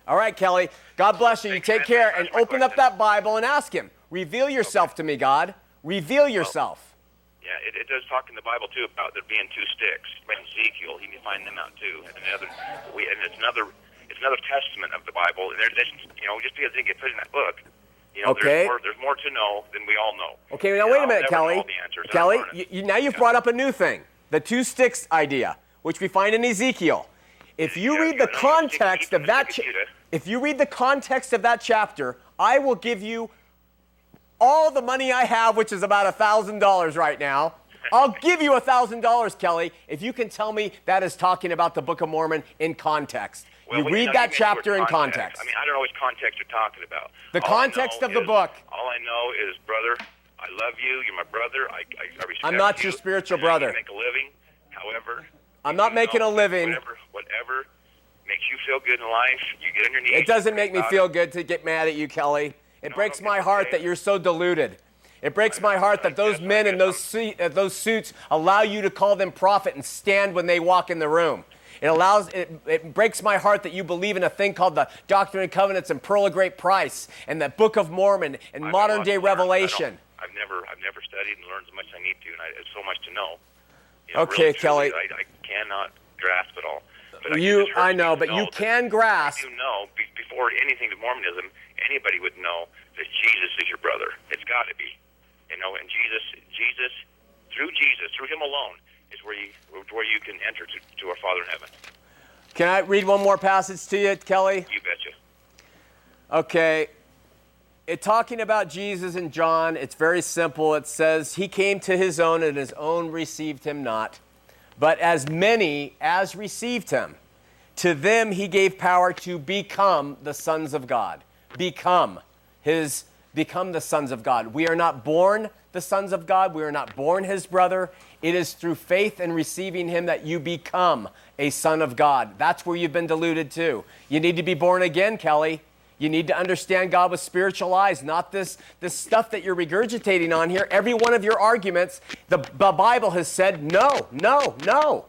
All right, Kelly. God bless you. You take care and open up that Bible and ask him. Reveal yourself to me, God. Reveal yourself. Yeah, it, it does talk in the Bible too about there being two sticks. By Ezekiel, he can find them out too. And another, we, and it's another, another testament of the Bible. There's, you know, just because it get put in that book, you know, Okay. there's more, there's more to know than we all know. Okay, now And wait a minute, Kelly. all the answers. I'll Kelly, you, you, now you've brought up a new thing the two sticks idea, which we find in Ezekiel. If you read the context of that, cha- if you read the context of that chapter, I will give you all the money I have, which is about a thousand dollars right now. [laughs] I'll give you a thousand dollars, Kelly, if you can tell me that is talking about the Book of Mormon in context. Well, you read that chapter in context. I mean, I don't know which context you're talking about. The All context know of the is- book. All I know is, brother, I love you. You're my brother. I, I, I respect I'm not you. your spiritual know you brother. Make a living. However, I'm not making a living. whatever, whatever makes you feel good in life, you get on your knees. It doesn't make me feel it. good to get mad at you, Kelly. It breaks my heart that you're so deluded. It breaks my heart that those men in those, su- uh, those suits allow you to call them prophet and stand when they walk in the room. It allows it, it breaks my heart that you believe in a thing called the Doctrine and Covenants and Pearl of Great Price and the Book of Mormon and I've modern day to learn. I don't- Revelation. I've never, I've never studied and learned as much as I need to, and I, it's so much to know. You know, Okay, really, truly, Kelly. I, I cannot grasp it all. But You, heard I know, but you know that- can grasp. You know, be, before anything to Mormonism, anybody would know that Jesus is your brother. It's got to be, you know. And Jesus, Jesus, through Jesus, through Him alone, is where you where you can enter to, to our Father in heaven. Can I read one more passage to you, Kelly? You betcha. Okay. It talking about Jesus and John, it's very simple. It says, He came to his own, and his own received him not. But as many as received him, to them he gave power to become the sons of God. Become. his become the sons of God. We are not born the sons of God. We are not born his brother. It is through faith and receiving him that you become a son of God. That's where you've been deluded to. You need to be born again, Kelly. You need to understand God with spiritual eyes, not this, this stuff that you're regurgitating on here. Every one of your arguments, the, the Bible has said no, no, no.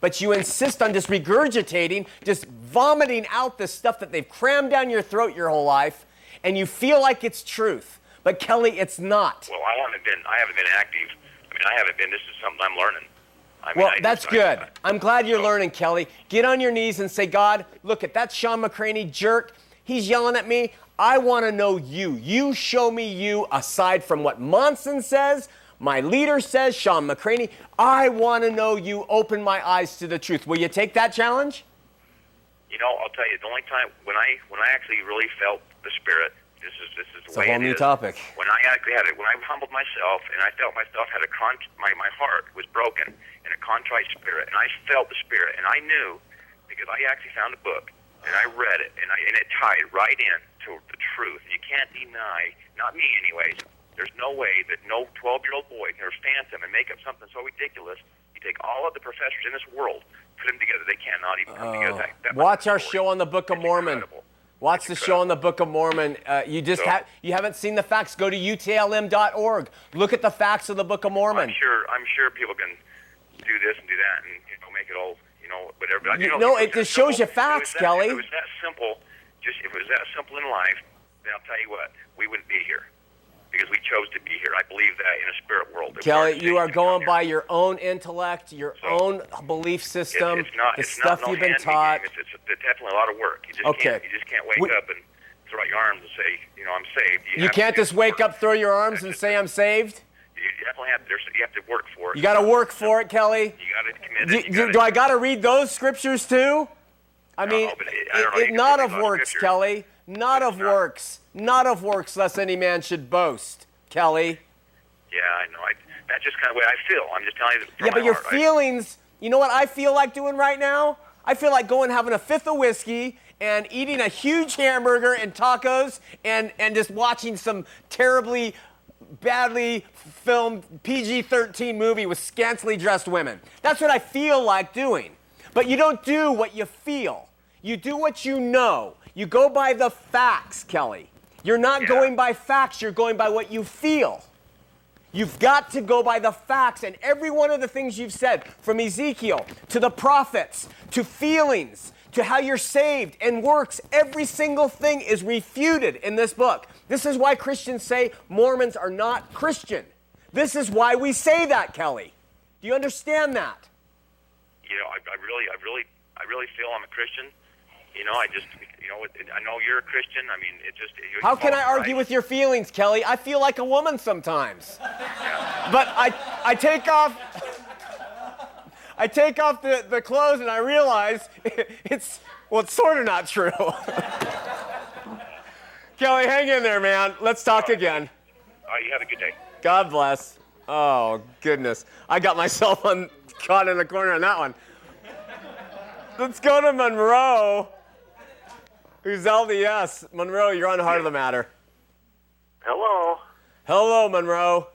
But you insist on just regurgitating, just vomiting out this stuff that they've crammed down your throat your whole life, and you feel like it's truth. But Kelly, it's not. Well, I haven't been. I haven't been active. I mean, I haven't been. This is something I'm learning. I mean, Well, I that's good. I'm glad you're learning, Kelly. Get on your knees and say, God, look at that Shawn McCraney jerk. He's yelling at me. I want to know you. You show me you aside from what Monson says, my leader says, Shawn McCraney. I want to know you. Open my eyes to the truth. Will you take that challenge? You know, I'll tell you. The only time when I when I actually really felt the spirit. This is this is the It's a whole new is. topic. When I actually had it, when I humbled myself and I felt myself had a con, my my heart was broken in a contrite spirit, and I felt the spirit, and I knew because I actually found a book and I read it, and I and it tied right in to the truth. And You can't deny, not me anyways. There's no way that no 12-year-old boy can understand them and make up something so ridiculous. You take all of the professors in this world, put them together, they cannot even come together. That, that. Watch our show on the Book of Mormon. Watch the show on the Book of Mormon. Uh, you just So- have you haven't seen the facts. Go to utlm.org. Look at the facts of the Book of Mormon. I'm sure. I'm sure people can do this and do that, and you know, make it all, you know, whatever. But You know, if it just shows you simple- if facts, that- Kelly. If it was that simple, just if it was that simple in life, then I'll tell you what, we wouldn't be here because we chose to be here. I believe that in a spirit world. Kelly, you are going by your own intellect, your own belief system, It's, it's not. the it's stuff not no you've been taught. It's, it's, definitely a lot of work. You just Okay. can't. You just can't wake We- up and throw your arms and say, you know, I'm saved. You have can't just wake up, throw your arms, and say, I'm saved. You definitely have. There's, you have to work for it. You got to work for it, Kelly. You got to commit. Do, it. You do- gotta, do I got to read those scriptures too? I mean, it- it, I you it- not of a lot of works. Kelly. Not of works. Not of works, lest any man should boast, Kelly. Yeah, I know. I, that's just kind of the way I feel. I'm just telling you. Yeah, my but your heart. Feelings, you know what I feel like doing right now? I feel like going having a fifth of whiskey and eating a huge hamburger and tacos and, and just watching some terribly badly filmed PG 13 movie with scantily dressed women. That's what I feel like doing. But you don't do what you feel, you do what you know. You go by the facts, Kelly. You're not going by facts, you're going by what you feel. You've got to go by the facts and every one of the things you've said, from Ezekiel to the prophets to feelings to how you're saved and works. Every single thing is refuted in this book. This is why Christians say Mormons are not Christian. This is why we say that, Kelly. Do you understand that? you know, I, I really, I really, I really feel I'm a Christian. You know, I just, you know, it- I know you're a Christian. I mean, it just. You How can I argue Christ. with your feelings, Kelly? I feel like a woman sometimes. But I, I take off, I take off the, the clothes and I realize [laughs] it's, well, it's sort of not true. [laughs] Kelly, hang in there, man. Let's talk again. All right, you have a good day. God bless. Oh, goodness. I got myself [laughs] on, caught in the corner on that one. Let's go to Monroe, who's LDS. Monroe, you're on Heart of the Matter. Hello. Hello, Monroe.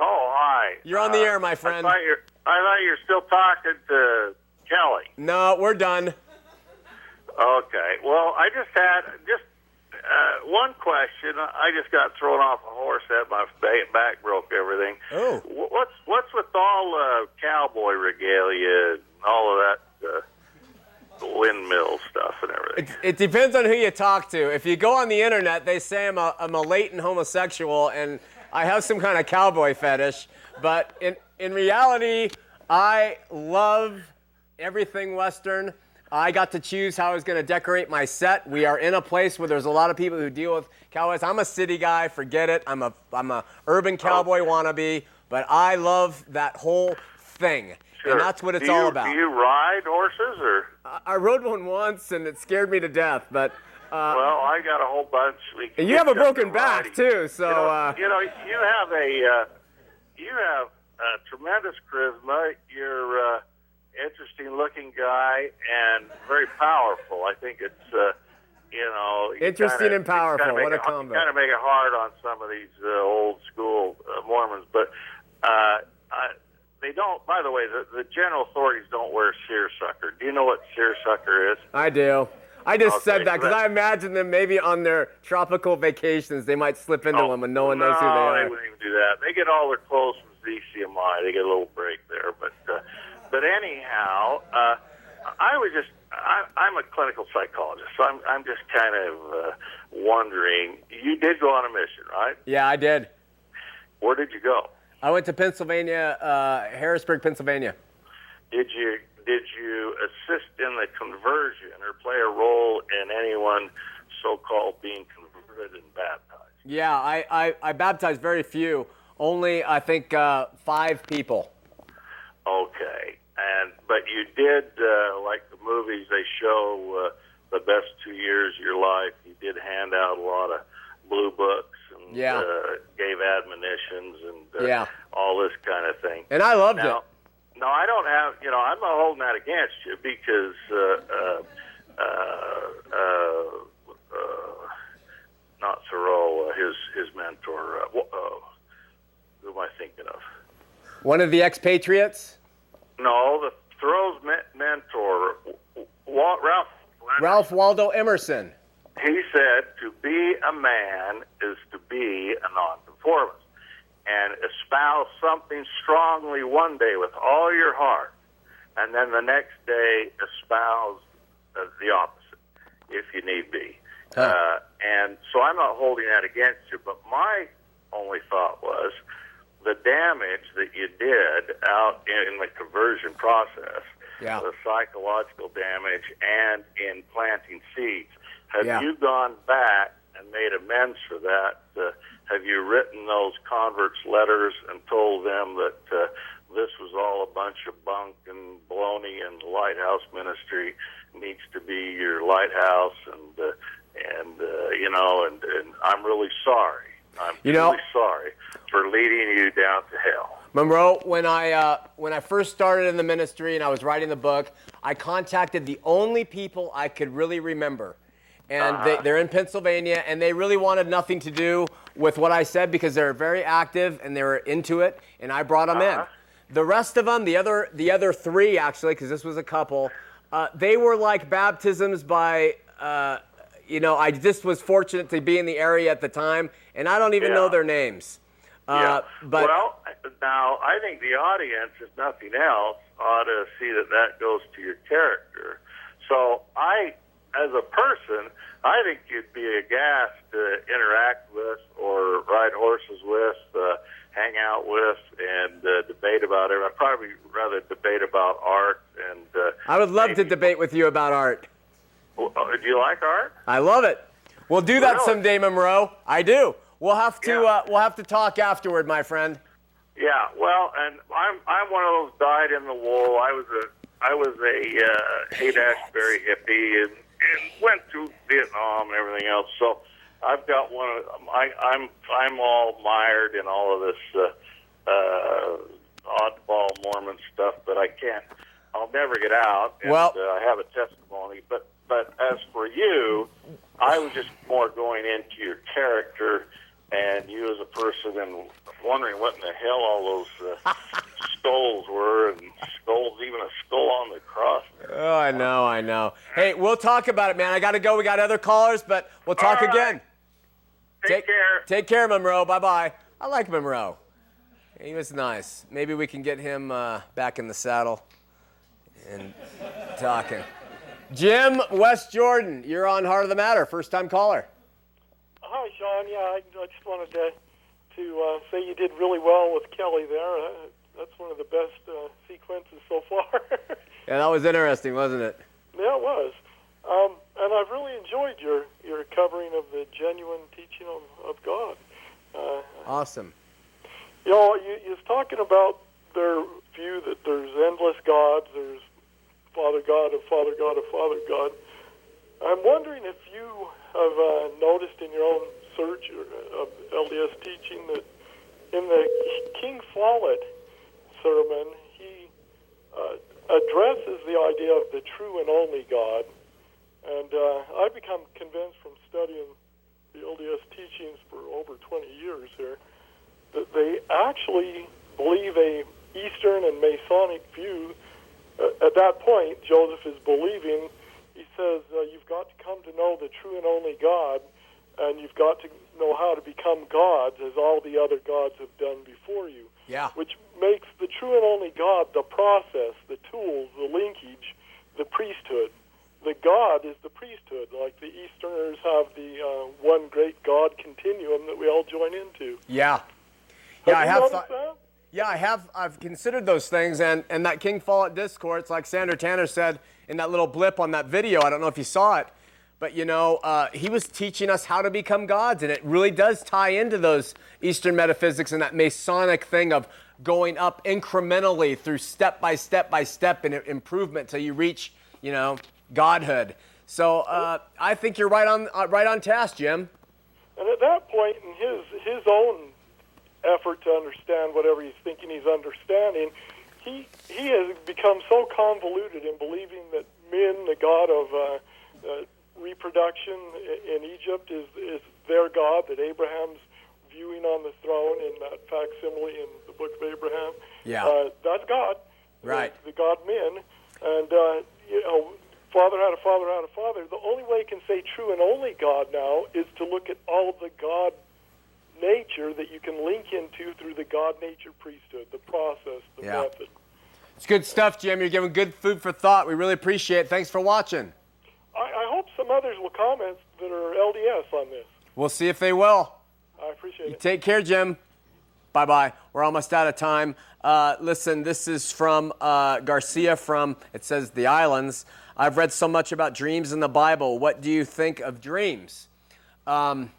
Oh, hi. You're on the air, my friend. I thought you're, I thought you're still talking to Kelly. No, we're done. Okay. Well, I just had just uh, one question. I just got thrown off a horse that my back broke everything. Oh. What's what's with all uh, cowboy regalia and all of that uh, windmill stuff and everything? It depends on who you talk to. If you go on the internet, they say I'm a, I'm a latent homosexual and I have some kind of cowboy fetish. But in, in reality, I love everything Western. I got to choose how I was going to decorate my set. We are in a place where there's a lot of people who deal with cowboys. I'm a city guy, forget it. I'm a I'm a urban oh. cowboy wannabe, but I love that whole thing. Sure. And that's what it's do all about. Do you ride horses or? I- I rode one once and it scared me to death, but uh, well, I got a whole bunch. We and you have a broken back too, so you know, uh, you know, you have a uh, you have a tremendous charisma. You're a interesting looking guy and very powerful. I think it's uh, you know, you Interesting kinda- and powerful. What a it, combo. Kind of make it hard on some of these uh, old school uh, Mormons, but uh, I, they don't. By the way, the, the general authorities don't wear seersucker. Do you know what seersucker is? I do. I just Okay, said that because I imagine them maybe on their tropical vacations they might slip into one when no one no, knows who they are. they wouldn't even do that. They get all their clothes from ZCMI. They get a little break there, but uh, but anyhow, uh, I was just I, I'm a clinical psychologist, so I'm I'm just kind of uh, wondering. You did go on a mission, right? Yeah, I did. Where did you go? I went to Pennsylvania, uh, Harrisburg, Pennsylvania. Did you did you assist in the conversion or play a role in anyone so-called being converted and baptized? Yeah, I, I, I baptized very few. Only, I think, uh, five people. Okay, and but you did uh, like the movies they show uh, the best two years of your life. You did hand out a lot of blue books and Yeah. uh, gave admonitions and uh, Yeah. all this kind of thing. And I loved now, it. No, I don't have. You know, I'm not holding that against you because uh, uh, uh, uh, not Thoreau, uh, his his mentor. Uh, uh, who am I thinking of? One of the expatriates, No, the Thoreau's me- mentor, Wa- Ralph. Ralph Waldo Emerson. He said, "To be a man is to be a nonconformist, and espouse something strongly one day with all your heart, and then the next day espouse uh, the opposite, if you need be." Uh, and so I'm not holding that against you, but my only thought was the damage that you did out in the conversion process, Yeah. the psychological damage, and in planting seeds. Have Yeah. you gone back and made amends for that? Uh, have you written those converts letters and told them that uh, this was all a bunch of bunk and baloney, and the lighthouse ministry needs to be your lighthouse, and uh, and uh, you know, and, and I'm really sorry. I'm You know- really sorry for leading you down to hell. Monroe, when I uh, when I first started in the ministry and I was writing the book, I contacted the only people I could really remember, and they, Uh-huh. they're in Pennsylvania, and they really wanted nothing to do with what I said because they're very active and they were into it, and I brought them Uh-huh. in. The rest of them, the other the other three actually, because this was a couple, uh, they were like baptisms by. Uh, you know, I just was fortunate to be in the area at the time, and I don't even Yeah. know their names. Uh, but well, now I think the audience, if nothing else, ought to see that that goes to your character. So I, as a person, I think you'd be aghast to interact with or ride horses with, uh, hang out with, and uh, debate about it. I'd probably rather debate about art and. Uh, I would love to debate with you about art. Uh, do you like art? I love it. We'll do that Really? someday, Monroe. I do. We'll have to uh, we'll have to talk afterward, my friend. Yeah, well, and I'm I'm one of those dyed in the wool. I was a I was a uh, Haight Ashbury hippie and, and went to Vietnam and everything else. So I've got one of I I'm I'm all mired in all of this uh, uh, oddball Mormon stuff, but I can't. I'll never get out. And, Well- uh, I have a testimony, but but as for you, I was just more going into your character and you as a person and wondering what in the hell all those uh, [laughs] skulls were and skulls, even a skull on the cross. Oh, I know, I know. Hey, we'll talk about it, man. I got to go. We got other callers, but we'll talk All right. again. Take, care. Take care, Monroe. Bye bye. I like Monroe. He was nice. Maybe we can get him uh, back in the saddle and talking. Jim West Jordan, you're on Heart of the Matter. First time caller. Hi, Shawn. Yeah, I, I just wanted to to uh, say you did really well with Kelly there. Uh, that's one of the best uh, sequences so far. [laughs] Yeah, that was interesting, wasn't it? yeah, it was. Um, and I've really enjoyed your your covering of the genuine teaching of, of God. Uh, Awesome. you know, you, you was talking about their view that there's endless gods, there's Father God of Father God of Father God. I'm wondering if you have uh, noticed in your own search of LDS teaching that in the King Follett sermon, he uh, addresses the idea of the true and only God, And uh, I've become convinced from studying the LDS teachings for over 20 years here that they actually believe a Eastern and Masonic view. Uh, at that point, Joseph is believing. He says, uh, "You've got to come to know the true and only God, and you've got to know how to become gods, as all the other gods have done before you." Yeah. Which makes the true and only God the process, the tools, the linkage, the priesthood. The God is the priesthood, like the Easterners have the uh, one great God continuum that we all join into. Yeah. Yeah, I you have thought. that? Yeah, I have. I've considered those things, and and that King Follett discourse, like Sandra Tanner said in that little blip on that video. I don't know if you saw it, but you know, uh, he was teaching us how to become gods, and it really does tie into those Eastern metaphysics and that Masonic thing of going up incrementally through step by step by step in improvement till you reach, you know, godhood. So uh, I think you're right on uh, right on task, Jim. And at that point, in his his own effort to understand whatever he's thinking he's understanding, he he has become so convoluted in believing that Min, the god of uh, uh, reproduction in Egypt, is is their god that Abraham's viewing on the throne in that facsimile in the Book of Abraham. Yeah. uh, that's God. Right. The god Min, and uh, you know. Father had a father had a father. The only way you can say true and only God now is to look at all the God nature that you can link into through the God nature priesthood, the process, the Yeah. method. It's good stuff, Jim. You're giving good food for thought. We really appreciate it. Thanks for watching. I, I hope some others will comment that are LDS on this. We'll see if they will. I appreciate You it. take care, Jim. Bye bye. We're almost out of time. Uh, listen, this is from uh, Garcia from, it says, The Islands. I've read so much about dreams in the Bible. What do you think of dreams? Um,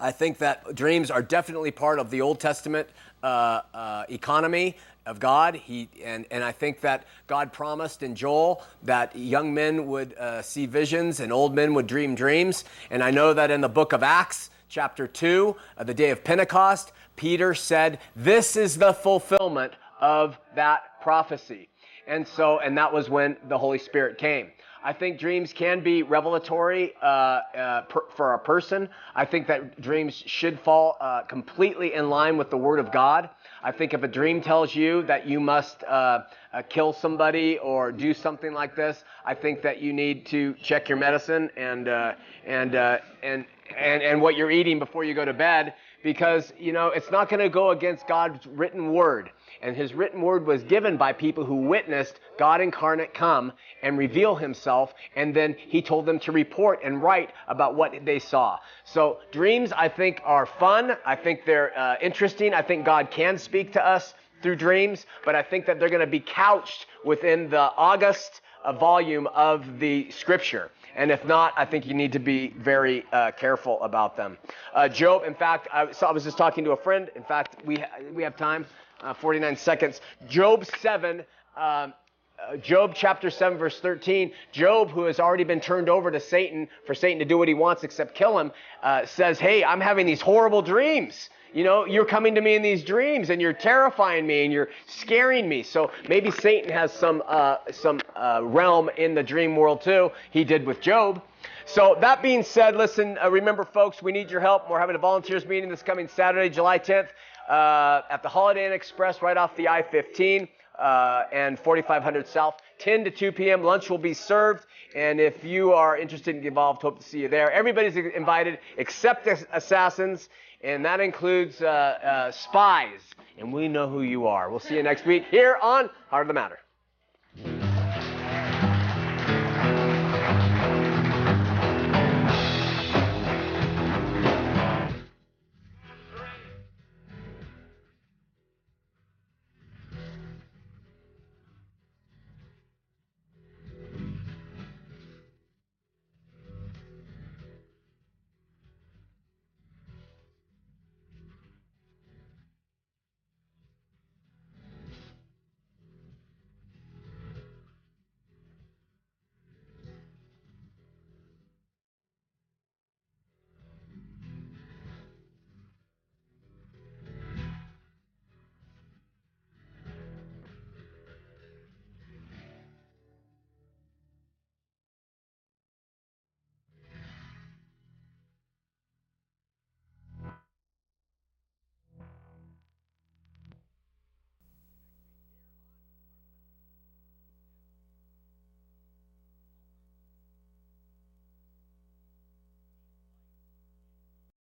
I think that dreams are definitely part of the Old Testament uh, uh, economy of God. He and and I think that God promised in Joel that young men would uh, see visions and old men would dream dreams. And I know that in the book of Acts, chapter two, uh, the day of Pentecost, Peter said, "This is the fulfillment of that prophecy." And so, and that was when the Holy Spirit came. I think dreams can be revelatory uh, uh, per, for a person. I think that dreams should fall uh, completely in line with the Word of God. I think if a dream tells you that you must uh, uh, kill somebody or do something like this, I think that you need to check your medicine and uh, and and and and what you're eating before you go to bed because you know it's not going to go against God's written word. And his written word was given by people who witnessed God incarnate come and reveal himself, and then he told them to report and write about what they saw. So, dreams, I think, are fun. I think they're uh, interesting. I think God can speak to us through dreams, but I think that they're going to be couched within the August uh, volume of the scripture. And if not, I think you need to be very uh, careful about them. Uh, Job, in fact, I, so I was just talking to a friend. In fact, we, ha- we have time, uh, 49 seconds. Job 7, um, Job chapter 7, verse 13. Job, who has already been turned over to Satan for Satan to do what he wants except kill him, uh, says, Hey, I'm having these horrible dreams. You know, you're coming to me in these dreams and you're terrifying me and you're scaring me. So maybe Satan has some uh, some uh, realm in the dream world too. He did with Job. So that being said, listen, uh, remember, folks, we need your help. We're having a volunteers meeting this coming Saturday, July 10th, uh, at the Holiday Inn Express, right off the I-15 uh, and 4500 South, 10 to 2 p.m. Lunch will be served. And if you are interested in getting involved, hope to see you there. Everybody's invited except assassins and that includes uh, uh, spies. And we know who you are. We'll see you next week here on Heart of the Matter.